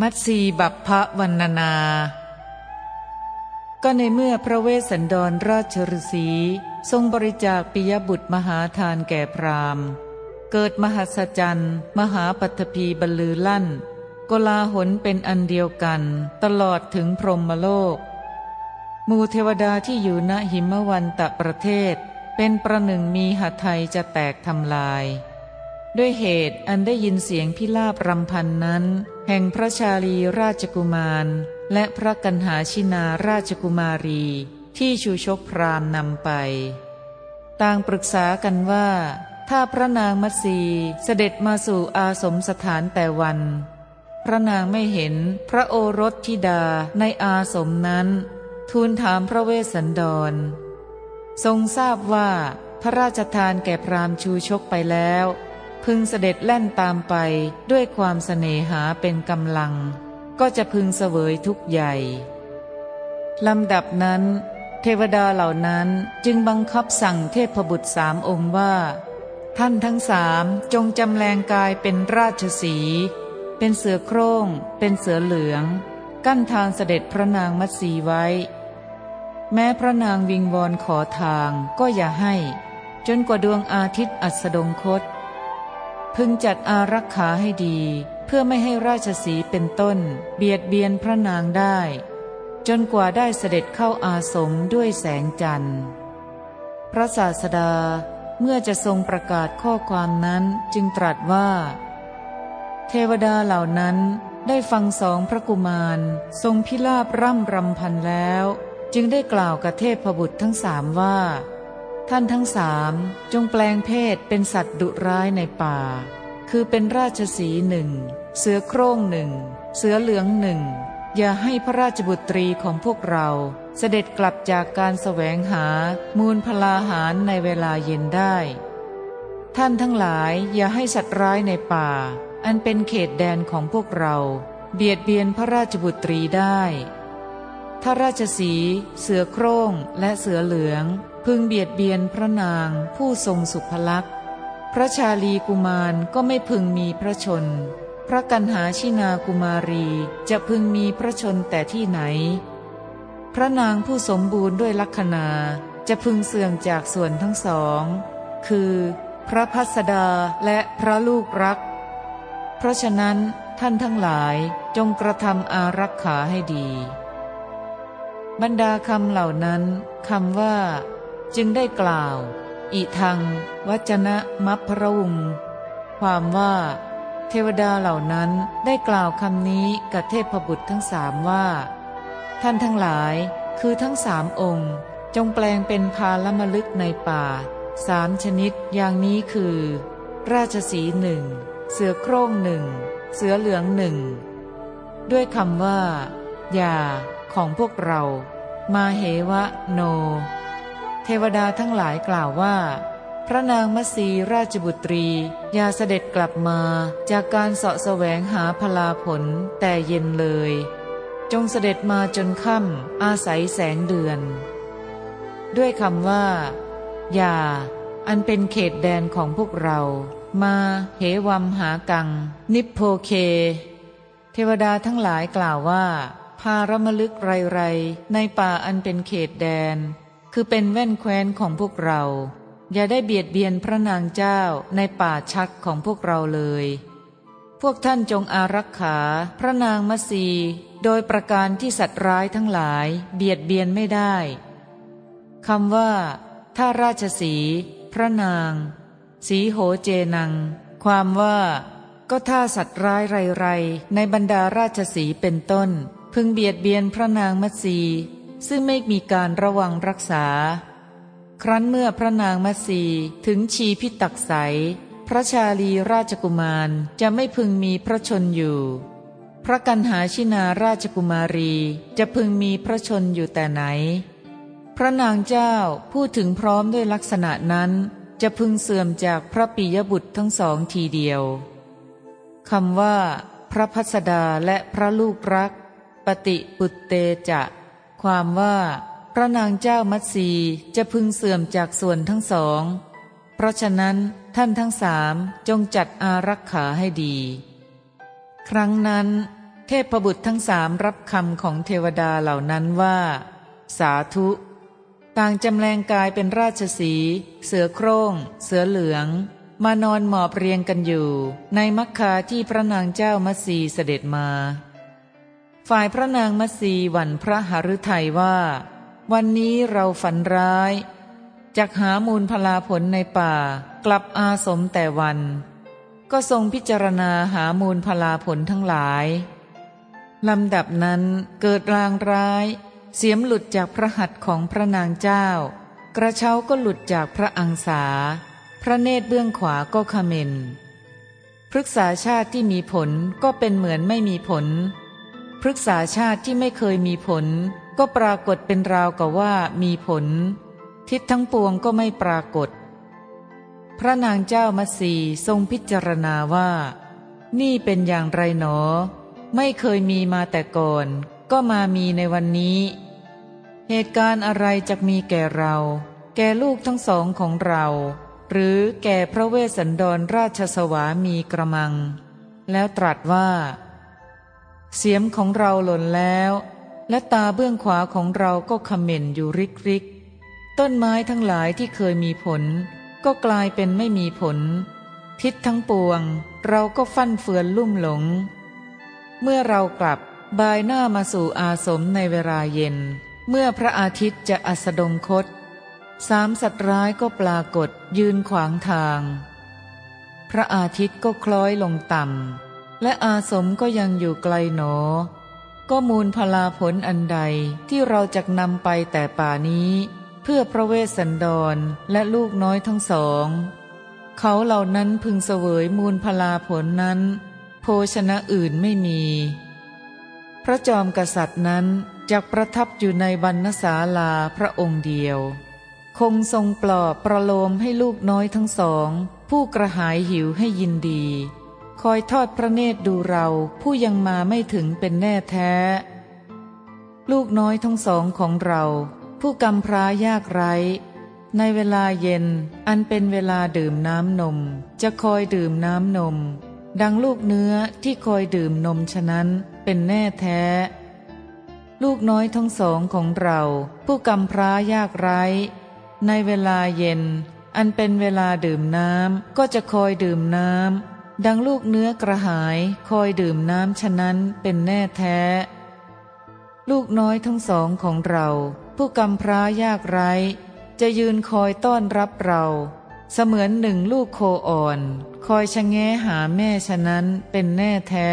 มัตสีบัพพวันนานา ก็ในเมื่อพระเวสสันดรราชฤษีทรงบริจาคปิยบุตรมหาทานแก่พราหมณ์ เกิดมหัศจรรย์มหาปัตภีบรรลือลั่นกลาหนเป็นอันเดียวกัน ตลอดถึงพรหมโลก มูเทวดาที่อยู่ณหิมวันตะประเทศ เป็นประหนึ่งมีหัไทยจะแตกทำลาย ด้วยเหตุอันได้ยินเสียงพิลาบรำพันนั้น แห่งพระชาลีราชกุมาร และพระกันหาชินาราชกุมารี ที่ชูชกพรามนำไป ต่างปรึกษากันว่า ถ้าพระนางมัตสีเสด็จมาสู่อาสมสถานแต่วัน พระนางไม่เห็นพระโอรสธิดาในอาสมนั้น ทูลถามพระเวสสันดร ทรงทราบว่าพระราชทานแก่พรามชูชกไปแล้ว พึงเสด็จแล่นตามไปด้วยความเสน่หาเป็นกำลัง ก็จะพึงเสวยทุกใหญ่ลำดับนั้น เทวดาเหล่านั้นจึงบังคับสั่งเทพบุตรสามองค์ว่า ท่านทั้งสามจงจำแรงกายเป็นราชสี เป็นเสือโคร่ง เป็นเสือเหลือง กั้นทางเสด็จพระนางมัตสีไว้ แม้พระนางวิงวอนขอทางก็อย่าให้ จนกว่าดวงอาทิตย์อัสดงคต พึงจัดอารักขาให้ดี เพื่อไม่ให้ราชสีเป็นต้น เบียดเบียนพระนางได้ จนกว่าได้เสด็จเข้าอาสมด้วยแสงจันทร์ พระศาสดาเมื่อจะทรงประกาศข้อความนั้นจึงตรัสว่า เทวดาเหล่านั้นได้ฟังสองพระกุมาร ทรงพิลาบร่ำรำพันแล้ว จึงได้กล่าวกับเทพบุตรทั้งสามว่า ท่านทั้งสามจงแปลงเพศเป็นสัตว์ดุร้ายในป่า คือเป็นราชสีหนึ่ง เสือโคร่งหนึ่ง เสือเหลืองหนึ่ง อย่าให้พระราชบุตรีของพวกเราเสด็จกลับจากการแสวงหามูลพลาหารในเวลาเย็นได้ ท่านทั้งหลายอย่าให้สัตว์ร้ายในป่า อันเป็นเขตแดนของพวกเรา เบียดเบียนพระราชบุตรีได้ถ้าราชสี เสือโคร่งและเสือเหลือง พึงเบียดเบียนพระนางผู้ทรงสุภลักษณ์ พระชาลีกุมารก็ไม่พึงมีพระชน พระกันหาชินากุมารีจะพึงมีพระชนแต่ที่ไหน พระนางผู้สมบูรณ์ด้วยลักษณาจะพึงเสื่อมจากส่วนทั้งสอง คือ พระพัสดาและพระลูกรัก เพราะฉะนั้นท่านทั้งหลายจงกระทำอารักขาให้ดี บรรดาคำเหล่านั้นคำว่า จึงได้กล่าว อิทัง วัจนะมัพพระวุง ความว่า เทวดาเหล่านั้นได้กล่าวคำนี้กับเทพบุตรทั้งสามว่า ท่านทั้งหลายคือทั้งสามองค์ จงแปลงเป็นพาลมลึกในป่าสามชนิดอย่างนี้คือ ราชสีหนึ่งเสือโคร่งหนึ่งเสือเหลืองหนึ่งด้วยคำว่า อย่า ของพวกเรา มาเหวะโน เทวดาทั้งหลายกล่าวว่า พระนางมัสีราชบุตรีอย่าเสด็จกลับมา จากการเสาะแสวงหาพลาผลแต่เย็นเลย จงเสด็จมาจนค่ำอาศัยแสงเดือน ด้วยคำว่า อย่า อันเป็นเขตแดนของพวกเรา มาเหวัมหากัง นิพโพเค เทวดาทั้งหลายกล่าวว่าพารมลึกไรไรในป่าอันเป็นเขตแดน คือเป็นแว่นแคว้นของพวกเรา อย่าได้เบียดเบียนพระนางเจ้าในป่าชักของพวกเราเลย พวกท่านจงอารักขาพระนางมัสีโดยประการที่สัตว์ร้ายทั้งหลายเบียดเบียนไม่ได้คำว่า ถ้าราชสี พระนาง สีโหเจนัง ความว่า ก็ถ้าสัตว์ร้ายไรไรในบรรดาราชสีเป็นต้น พึงเบียดเบียนพระนางมัสี ซึ่งไม่มีการระวังรักษา ครั้นเมื่อพระนางมัสีถึงชีพิตักใสพระชาลีราชกุมารจะไม่พึงมีพระชนอยู่ พระกันหาชินาราชกุมารีจะพึงมีพระชนอยู่แต่ไหน พระนางเจ้าพูดถึงพร้อมด้วยลักษณะนั้นจะพึงเสื่อมจากพระปิยบุตรทั้งสองทีเดียวคำว่า พระพัสดาและพระลูกรัก ปฏิปุตเตจะ ความว่า พระนางเจ้ามัตสีจะพึงเสื่อมจากส่วนทั้งสอง เพราะฉะนั้นท่านทั้งสามจงจัดอารักขาให้ดี ครั้งนั้น เทพบุตรทั้งสามรับคำของเทวดาเหล่านั้นว่า สาธุ ต่างจำแรงกายเป็นราชสี เสือโคร่ง เสือเหลือง มานอนหมอบเรียงกันอยู่ ในมักคาที่พระนางเจ้ามัสีเสด็จมา ฝ่ายพระนางมัสีหวั่นพระหฤทัยว่า วันนี้เราฝันร้ายจากหามูลพลาผลในป่ากลับอาสมแต่วัน ก็ทรงพิจารณาหามูลพลาผลทั้งหลายลำดับนั้นเกิดรางร้าย เสียมหลุดจากพระหัตถ์ของพระนางเจ้า กระเช้าก็หลุดจากพระอังสา พระเนตรเบื้องขวาก็ขเมนพฤกษาชาติที่มีผลก็เป็นเหมือนไม่มีผล พฤกษาชาติที่ไม่เคยมีผล ก็ปรากฏเป็นราวกับว่ามีผล ทิศทั้งปวงก็ไม่ปรากฏ พระนางเจ้ามัสีทรงพิจารณาว่า นี่เป็นอย่างไรหนอ ไม่เคยมีมาแต่ก่อน ก็มามีในวันนี้ เหตุการณ์อะไรจะมีแก่เรา แก่ลูกทั้งสองของเรา หรือแก่พระเวสสันดรราชสวามีกระมัง แล้วตรัสว่า เสียมของเราหล่นแล้ว และตาเบื้องขวาของเราก็ขม่นอยู่ริกริกต้นไม้ทั้งหลายที่เคยมีผล ก็กลายเป็นไม่มีผล ทิศทั้งปวง เราก็ฟั่นเฟือนลุ่มหลง เมื่อเรากลับบายหน้ามาสู่อาสมในเวลาเย็น เมื่อพระอาทิตย์จะอัสดงคต สามสัตว์ร้ายก็ปรากฏยืนขวางทาง พระอาทิตย์ก็คล้อยลงต่ำ และอาสมก็ยังอยู่ไกลหนอ ก็มูลพลาผลอันใดที่เราจะนำไปแต่ป่านี้ เพื่อพระเวสสันดรและลูกน้อยทั้งสอง เขาเหล่านั้นพึงเสวยมูลพลาผลนั้น โภชนะอื่นไม่มี พระจอมกษัตริย์นั้นจักประทับอยู่ในบรรณศาลาพระองค์เดียว คงทรงปลอบประโลมให้ลูกน้อยทั้งสอง ผู้กระหายหิวให้ยินดี คอยทอดพระเนตรดูเราผู้ยังมาไม่ถึงเป็นแน่แท้ ลูกน้อยทั้งสองของเรา ผู้กำพร้ายากไร้ ในเวลาเย็นอันเป็นเวลาดื่มน้ำนม จะคอยดื่มน้ำนม ดังลูกเนื้อที่คอยดื่มนมฉะนั้นเป็นแน่แท้ ลูกน้อยทั้งสองของเรา ผู้กำพร้ายากไร้ ในเวลาเย็น อันเป็นเวลาดื่มน้ำก็จะคอยดื่มน้ำ ดังลูกเนื้อกระหายคอยดื่มน้ำฉะนั้นเป็นแน่แท้ ลูกน้อยทั้งสองของเรา ผู้กำพร้ายากไร้ จะยืนคอยต้อนรับเรา เสมือนหนึ่งลูกโคอ่อน คอยชะแงหาแม่ฉะนั้นเป็นแน่แท้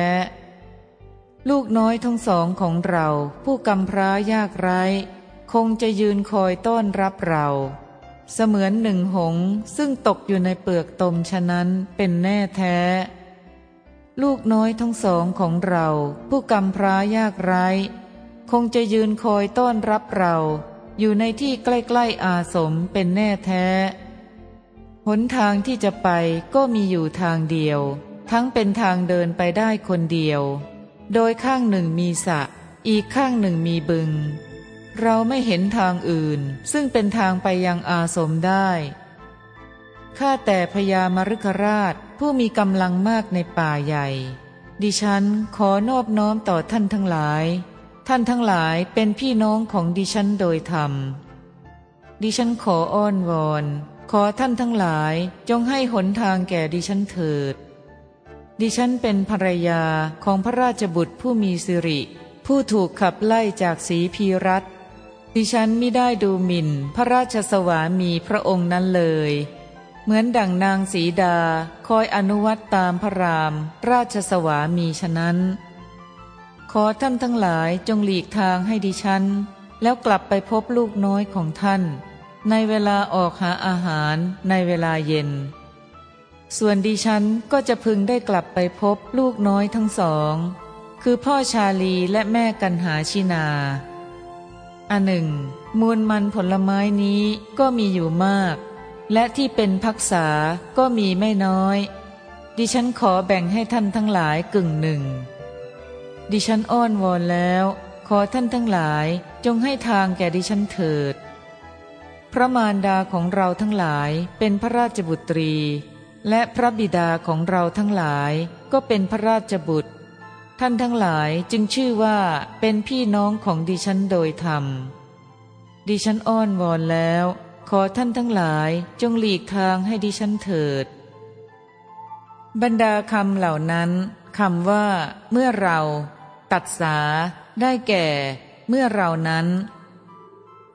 ลูกน้อยทั้งสองของเรา ผู้กำพร้ายากไร้ คงจะยืนคอยต้อนรับเรา เสมือนหนึ่งหงซึ่งตกอยู่ในเปลือกตมฉะนั้นเป็นแน่แท้ ลูกน้อยทั้งสองของเรา ผู้กำพร้ายากไร้ คงจะยืนคอยต้อนรับเรา อยู่ในที่ใกล้ๆอาสมเป็นแน่แท้ หนทางที่จะไปก็มีอยู่ทางเดียว ทั้งเป็นทางเดินไปได้คนเดียว โดยข้างหนึ่งมีสะ อีกข้างหนึ่งมีบึง เราไม่เห็นทางอื่น ซึ่งเป็นทางไปยังอาสมได้ข้าแต่พญามรุกราชผู้มีกำลังมากในป่าใหญ่ ดิฉันขอนอบน้อมต่อท่านทั้งหลาย ท่านทั้งหลายเป็นพี่น้องของดิฉันโดยธรรม ดิฉันขออ้อนวอน ขอท่านทั้งหลายจงให้หนทางแก่ดิฉันเถิด ดิฉันเป็นภรรยาของพระราชบุตรผู้มีสิริ ผู้ถูกขับไล่จากสีพีรัต ดิฉันไม่ได้ดูหมิ่น พระราชสวามีพระองค์นั้นเลย เหมือนดั่งนางสีดาคอยอนุวัตตามพระราม ราชสวามีฉะนั้น ขอท่านทั้งหลายจงหลีกทางให้ดิฉัน แล้วกลับไปพบลูกน้อยของท่าน ในเวลาออกหาอาหารในเวลาเย็น ส่วนดิฉันก็จะพึงได้กลับไปพบลูกน้อยทั้งสอง คือพ่อชาลีและแม่กันหาชินา อันหนึ่งมูลมันผลไม้นี้ก็มีอยู่มาก และที่เป็นพักษาก็มีไม่น้อย ดิฉันขอแบ่งให้ท่านทั้งหลายกึ่งหนึ่ง ดิฉันอ้อนวอนแล้ว ขอท่านทั้งหลายจงให้ทางแก่ดิฉันเถิด พระมารดาของเราทั้งหลายเป็นพระราชบุตรี และพระบิดาของเราทั้งหลายก็เป็นพระราชบุตร ท่านทั้งหลายจึงชื่อว่าเป็นพี่น้องของดิฉันโดยธรรม ดิฉันอ้อนวอนแล้ว ขอท่านทั้งหลายจงหลีกทางให้ดิฉันเถิด บรรดาคำเหล่านั้นคำว่า เมื่อเรา ตัดสา ได้แก่ เมื่อเรานั้น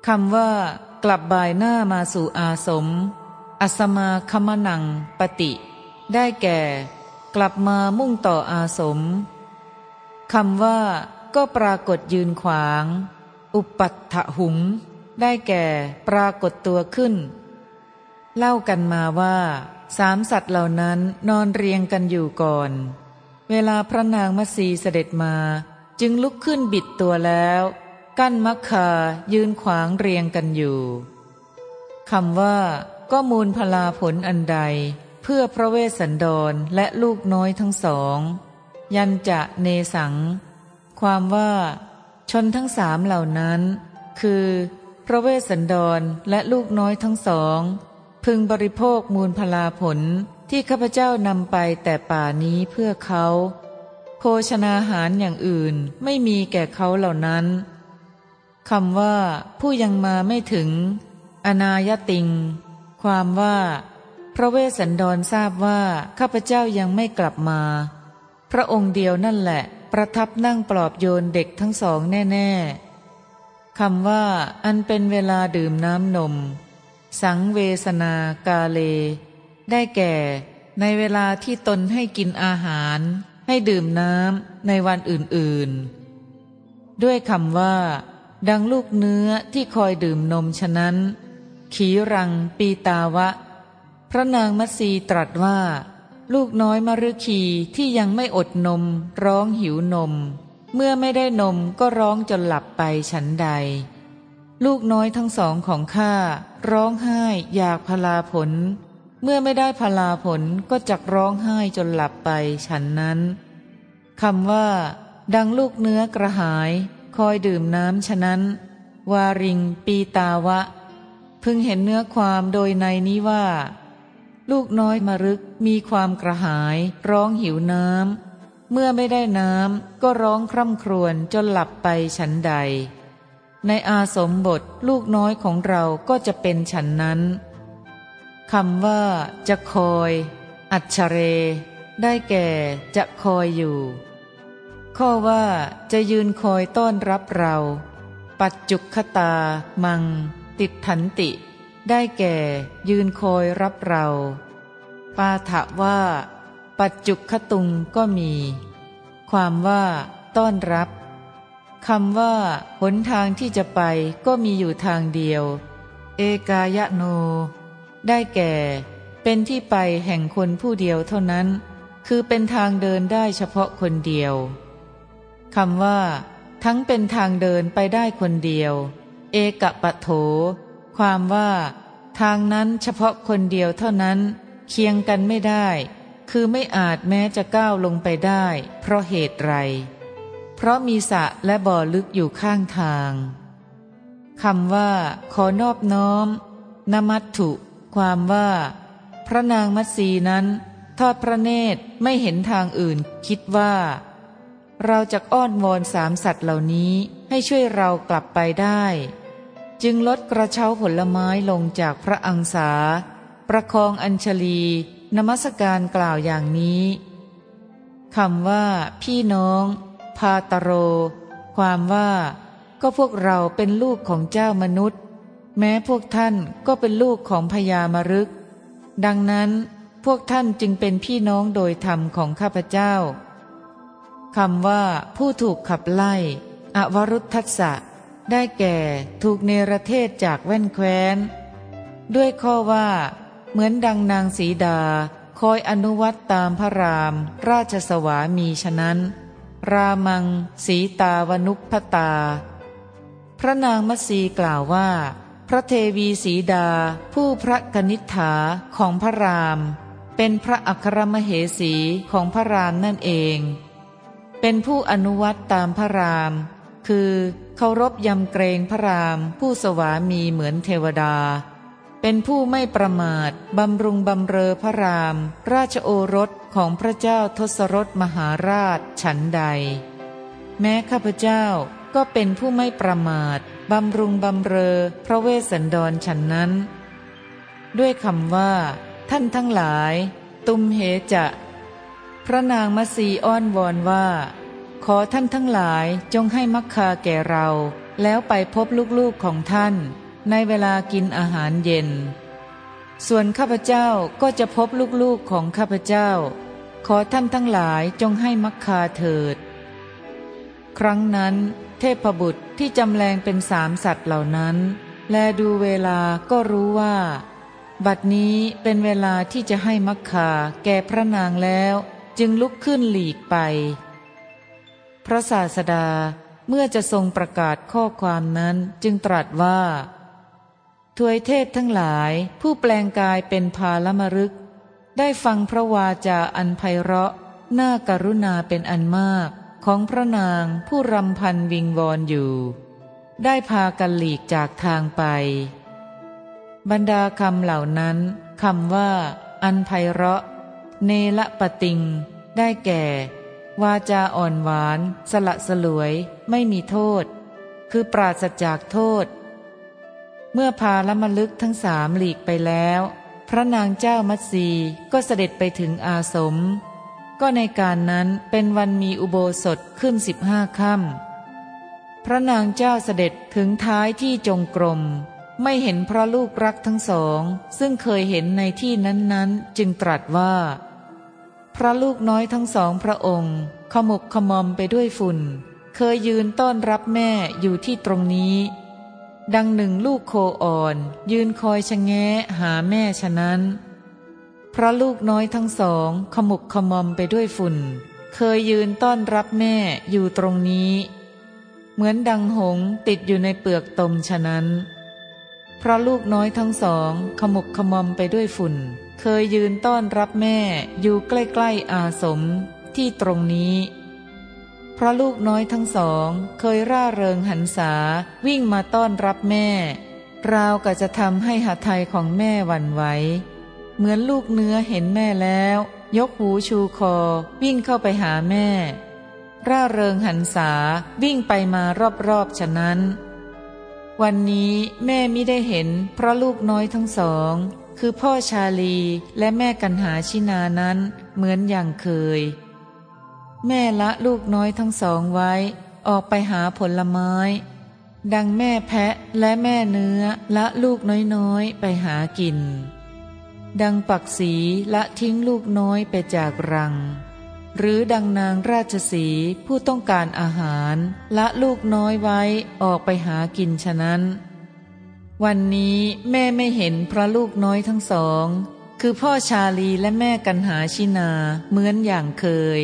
คำว่ากลับบายหน้ามาสู่อาสม อสมาคมนังปฏิ ได้แก่ กลับมามุ่งต่ออาสม คำว่าก็ปรากฏยืนขวาง อุปัตถหุง ได้แก่ปรากฏตัวขึ้น เล่ากันมาว่าสามสัตว์เหล่านั้นนอนเรียงกันอยู่ก่อน เวลาพระนางมัสีเสด็จมาจึงลุกขึ้นบิดตัวแล้ว กั้นมักคายืนขวางเรียงกันอยู่คำว่าก็มูลพลาผลอันใด เพื่อพระเวสสันดรและลูกน้อยทั้งสอง ยันจะเนสัง ความว่าชนทั้งสามเหล่านั้น คือ พระเวสสันดรและลูกน้อยทั้งสอง พึงบริโภคมูลพลาผลที่ข้าพเจ้านำไปแต่ป่านี้เพื่อเขา โภชนาหารอย่างอื่นไม่มีแก่เขาเหล่านั้นคำว่า ผู้ยังมาไม่ถึง อนายติง ความว่า พระเวสสันดรทราบว่าข้าพเจ้ายังไม่กลับมา พระองค์เดียวนั่นแหละ ประทับนั่งปลอบโยนเด็กทั้งสองแน่ๆคำว่า อันเป็นเวลาดื่มน้ำนม สังเวสนากาเล ได้แก่ ในเวลาที่ตนให้กินอาหาร ให้ดื่มน้ำในวันอื่นๆ ด้วยคำว่า ดังลูกเนื้อที่คอยดื่มนมฉะนั้น ขีรังปีตาวะ พระนางมัสีตรัสว่า ลูกน้อยมรุคีที่ยังไม่อดนม ร้องหิวนม เมื่อไม่ได้นมก็ร้องจนหลับไปฉันใด ลูกน้อยทั้งสองของข้าร้องไห้อยากพลาผล เมื่อไม่ได้พลาผลก็จักร้องไห้จนหลับไปฉันนั้นคำว่า ดังลูกเนื้อกระหาย คอยดื่มน้ำฉะนั้น วาริงปีตาวะ พึงเห็นเนื้อความโดยในนี้ว่า ลูกน้อยมารึกมีความกระหายร้องหิวน้ำเมื่อไม่ได้น้ำก็ร้องคร่ำครวญจนหลับไปฉันใด ในอาสมบทลูกน้อยของเราก็จะเป็นฉันนั้นคำว่า จะคอย อัจฉเร ได้แก่ จะคอยอยู่ ข้อว่าจะยืนคอยต้อนรับเรา ปัจจุคตา มัง ติดถันติ ได้แก่ ยืนคอยรับเรา ปาถะว่า ปัจจุคตุงก็มี ความว่า ต้อนรับคำว่า หนทางที่จะไปก็มีอยู่ทางเดียว เอกายโน ได้แก่ เป็นที่ไปแห่งคนผู้เดียวเท่านั้น คือเป็นทางเดินได้เฉพาะคนเดียวคำว่า ทั้งเป็นทางเดินไปได้คนเดียว เอกปะโถ ความว่า ทางนั้นเฉพาะคนเดียวเท่านั้น เคียงกันไม่ได้ คือไม่อาจแม้จะก้าวลงไปได้ เพราะเหตุไร เพราะมีสะและบ่อลึกอยู่ข้างทางคำว่า ขอนอบน้อมนมัตถุ ความว่า พระนางมัตสีนั้น ทอดพระเนตรไม่เห็นทางอื่น คิดว่า เราจะอ้อนวอนสามสัตว์เหล่านี้ให้ช่วยเรากลับไปได้ จึงลดกระเช้าผลไม้ลงจากพระอังสา ประคองอัญชลี นมัสการกล่าวอย่างนี้คำว่า พี่น้อง พาตโร ความว่า ก็พวกเราเป็นลูกของเจ้ามนุษย์ แม้พวกท่านก็เป็นลูกของพญามรึก ดังนั้นพวกท่านจึงเป็นพี่น้องโดยธรรมของข้าพเจ้าคำว่า ผู้ถูกขับไล่ อวรุทธัสสะ ได้แก่ถูกเนรเทศจากแว่นแคว้น ด้วยข้อว่า เหมือนดังนางสีดา คอยอนุวัตตามพระราม ราชสวามีฉะนั้น รามัง สีตาวนุพตา พระนางมัสีกล่าวว่า พระเทวีสีดา ผู้พระกนิษฐาของพระราม เป็นพระอัครมเหสีของพระรามนั่นเอง เป็นผู้อนุวัตตามพระราม คือ เคารพยำเกรงพระราม ผู้สวามีเหมือนเทวดา เป็นผู้ไม่ประมาทบำรุงบำเรอพระราม ราชโอรสของพระเจ้าทศรถมหาราชฉันใด แม้ข้าพเจ้าก็เป็นผู้ไม่ประมาทบำรุงบำเรอพระเวสสันดรฉันนั้น ด้วยคำว่า ท่านทั้งหลาย ตุมเหจะ พระนางมัสีอ้อนวอนว่า ขอท่านทั้งหลายจงให้มักคาแก่เรา แล้วไปพบลูกๆของท่าน ในเวลากินอาหารเย็น ส่วนข้าพเจ้าก็จะพบลูกๆของข้าพเจ้า ขอท่านทั้งหลายจงให้มักคาเถิด ครั้งนั้นเทพบุตรที่จำแรงเป็นสามสัตว์เหล่านั้น แลดูเวลาก็รู้ว่า บัดนี้เป็นเวลาที่จะให้มักคาแก่พระนางแล้ว จึงลุกขึ้นหลีกไป พระศาสดาเมื่อจะทรงประกาศข้อความนั้นจึงตรัสว่าทวยเทพทั้งหลายผู้แปลงกายเป็นพาลมรึก ได้ฟังพระวาจาอันไพเราะ น่ากรุณาเป็นอันมาก ของพระนางผู้รำพันวิงวอนอยู่ ได้พากันหลีกจากทางไป บรรดาคำเหล่านั้นคำว่า อันไพเราะ เนละปะติง ได้แก่ วาจาอ่อนหวาน สละสลวย ไม่มีโทษ คือปราศจากโทษ เมื่อพาละมลึกทั้งสามหลีกไปแล้ว พระนางเจ้ามัตสีก็เสด็จไปถึงอาสม ก็ในการนั้นเป็นวันมีอุโบสถขึ้นสิบห้าค่ำพระนางเจ้าเสด็จถึงท้ายที่จงกรมไม่เห็นพระลูกรักทั้งสอง ซึ่งเคยเห็นในที่นั้นๆ จึงตรัสว่า พระลูกน้อยทั้งสองพระองค์ ขมุกขมอมไปด้วยฝุ่น เคยยืนต้อนรับแม่อยู่ที่ตรงนี้ ดังหนึ่งลูกโคอ่อน ยืนคอยชะแงะหาแม่ฉะนั้น พระลูกน้อยทั้งสอง ขมุกขมอมไปด้วยฝุ่น เคยยืนต้อนรับแม่อยู่ตรงนี้ เหมือนดังหงติดอยู่ในเปลือกตมฉะนั้น พระลูกน้อยทั้งสอง ขมุกขมอมไปด้วยฝุ่น เคยยืนต้อนรับแม่อยู่ใกล้ๆอาสมที่ตรงนี้พระลูกน้อยทั้งสองเคยร่าเริงหันษาวิ่งมาต้อนรับแม่ ราวกับจะทำให้หัตถยของแม่หวั่นไหว เหมือนลูกเนื้อเห็นแม่แล้ว ยกหูชูคอ วิ่งเข้าไปหาแม่ ร่าเริงหันษาวิ่งไปมารอบๆฉะนั้น วันนี้แม่ไม่ได้เห็นเพราะลูกน้อยทั้งสอง คือพ่อชาลีและแม่กันหาชินานั้นเหมือนอย่างเคย แม่ละลูกน้อยทั้งสองไว้ ออกไปหาผลไม้ ดังแม่แพะและแม่เนื้อละลูกน้อยๆไปหากิน ดังปักสีละทิ้งลูกน้อยไปจากรัง หรือดังนางราชสีผู้ต้องการอาหาร ละลูกน้อยไว้ออกไปหากินฉะนั้น วันนี้แม่ไม่เห็นพระลูกน้อยทั้งสอง คือพ่อชาลีและแม่กันหาชินาเหมือนอย่างเคย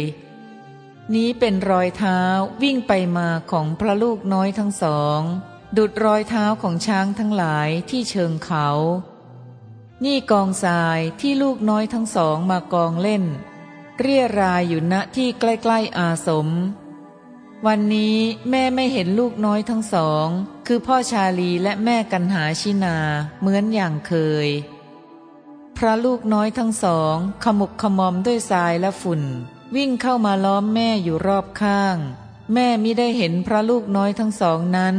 นี้เป็นรอยเท้าวิ่งไปมาของพระลูกน้อยทั้งสอง ดุดรอยเท้าของช้างทั้งหลายที่เชิงเขา นี่กองทรายที่ลูกน้อยทั้งสองมากองเล่น เรียรายอยู่ณที่ใกล้ๆอาสม วันนี้แม่ไม่เห็นลูกน้อยทั้งสอง คือพ่อชาลีและแม่กันหาชินา เหมือนอย่างเคย พระลูกน้อยทั้งสอง ขมุกขมอมด้วยทรายและฝุ่น วิ่งเข้ามาล้อมแม่อยู่รอบข้าง แม่มิได้เห็นพระลูกน้อยทั้งสองนั้น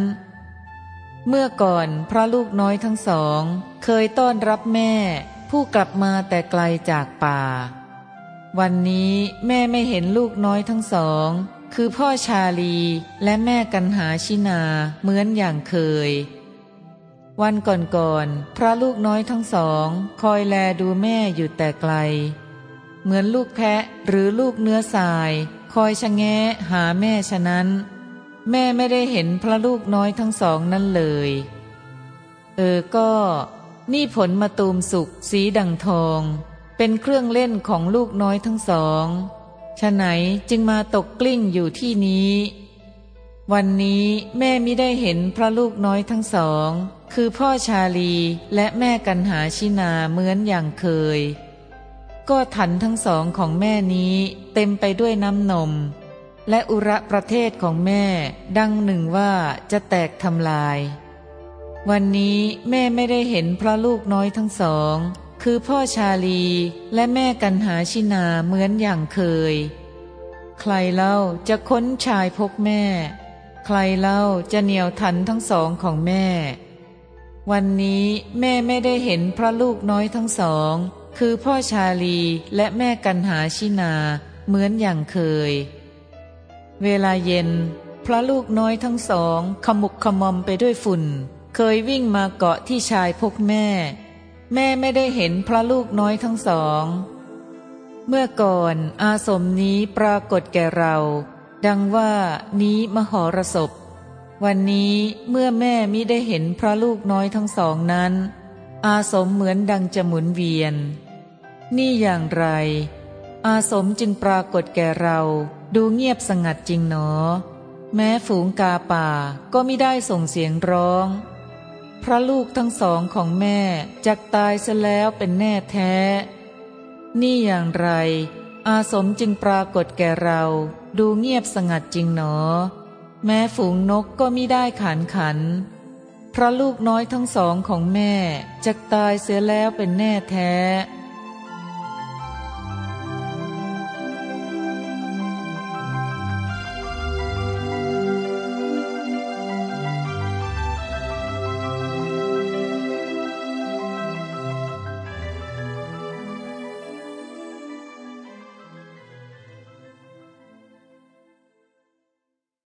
เมื่อก่อนพระลูกน้อยทั้งสอง เคยต้อนรับแม่ ผู้กลับมาแต่ไกลจากป่า วันนี้แม่ไม่เห็นลูกน้อยทั้งสอง คือพ่อชาลีและแม่กันหาชินาเหมือนอย่างเคย วันก่อนๆพระลูกน้อยทั้งสอง คอยแลดูแม่อยู่แต่ไกล เหมือนลูกแพะหรือลูกเนื้อสาย คอยชะแงะหาแม่ฉะนั้น แม่ไม่ได้เห็นพระลูกน้อยทั้งสองนั่นเลย เออก็ นี่ผลมาตูมสุกสีดังทอง เป็นเครื่องเล่นของลูกน้อยทั้งสอง ฉะไหนจึงมาตกกลิ้งอยู่ที่นี้ วันนี้แม่ไม่ได้เห็นพระลูกน้อยทั้งสอง คือพ่อชาลีและแม่กันหาชินาเหมือนอย่างเคย ก็ถันทั้งสองของแม่นี้เต็มไปด้วยน้ำนม และอุระประเทศของแม่ดังหนึ่งว่าจะแตกทำลาย วันนี้แม่ไม่ได้เห็นพระลูกน้อยทั้งสอง คือพ่อชาลีและแม่กันหาชินาเหมือนอย่างเคย ใครเล่าจะค้นชายพกแม่ ใครเล่าจะเหนียวทันทั้งสองของแม่ วันนี้แม่ไม่ได้เห็นพระลูกน้อยทั้งสอง คือพ่อชาลีและแม่กันหาชินาเหมือนอย่างเคย เวลาเย็น พระลูกน้อยทั้งสอง ขมุกขมอมไปด้วยฝุ่น เคยวิ่งมาเกาะที่ชายพกแม่ แม่ไม่ได้เห็นพระลูกน้อยทั้งสอง เมื่อก่อนอาสมนี้ปรากฏแก่เรา ดังว่านี้มหรสพ วันนี้เมื่อแม่มิได้เห็นพระลูกน้อยทั้งสองนั้น อาสมเหมือนดังจะหมุนเวียน นี่อย่างไร อาสมจึงปรากฏแก่เราดูเงียบสงัดจริงหนอ แม้ฝูงกาป่าก็ไม่ได้ส่งเสียงร้อง พระลูกทั้งสองของแม่จักตายเสียแล้วเป็นแน่แท้ นี่อย่างไร อาสมจึงปรากฏแก่เราดูเงียบสงัดจริงหนอ แม้ฝูงนกก็มิได้ขานขัน พระลูกน้อยทั้งสองของแม่จักตายเสียแล้วเป็นแน่แท้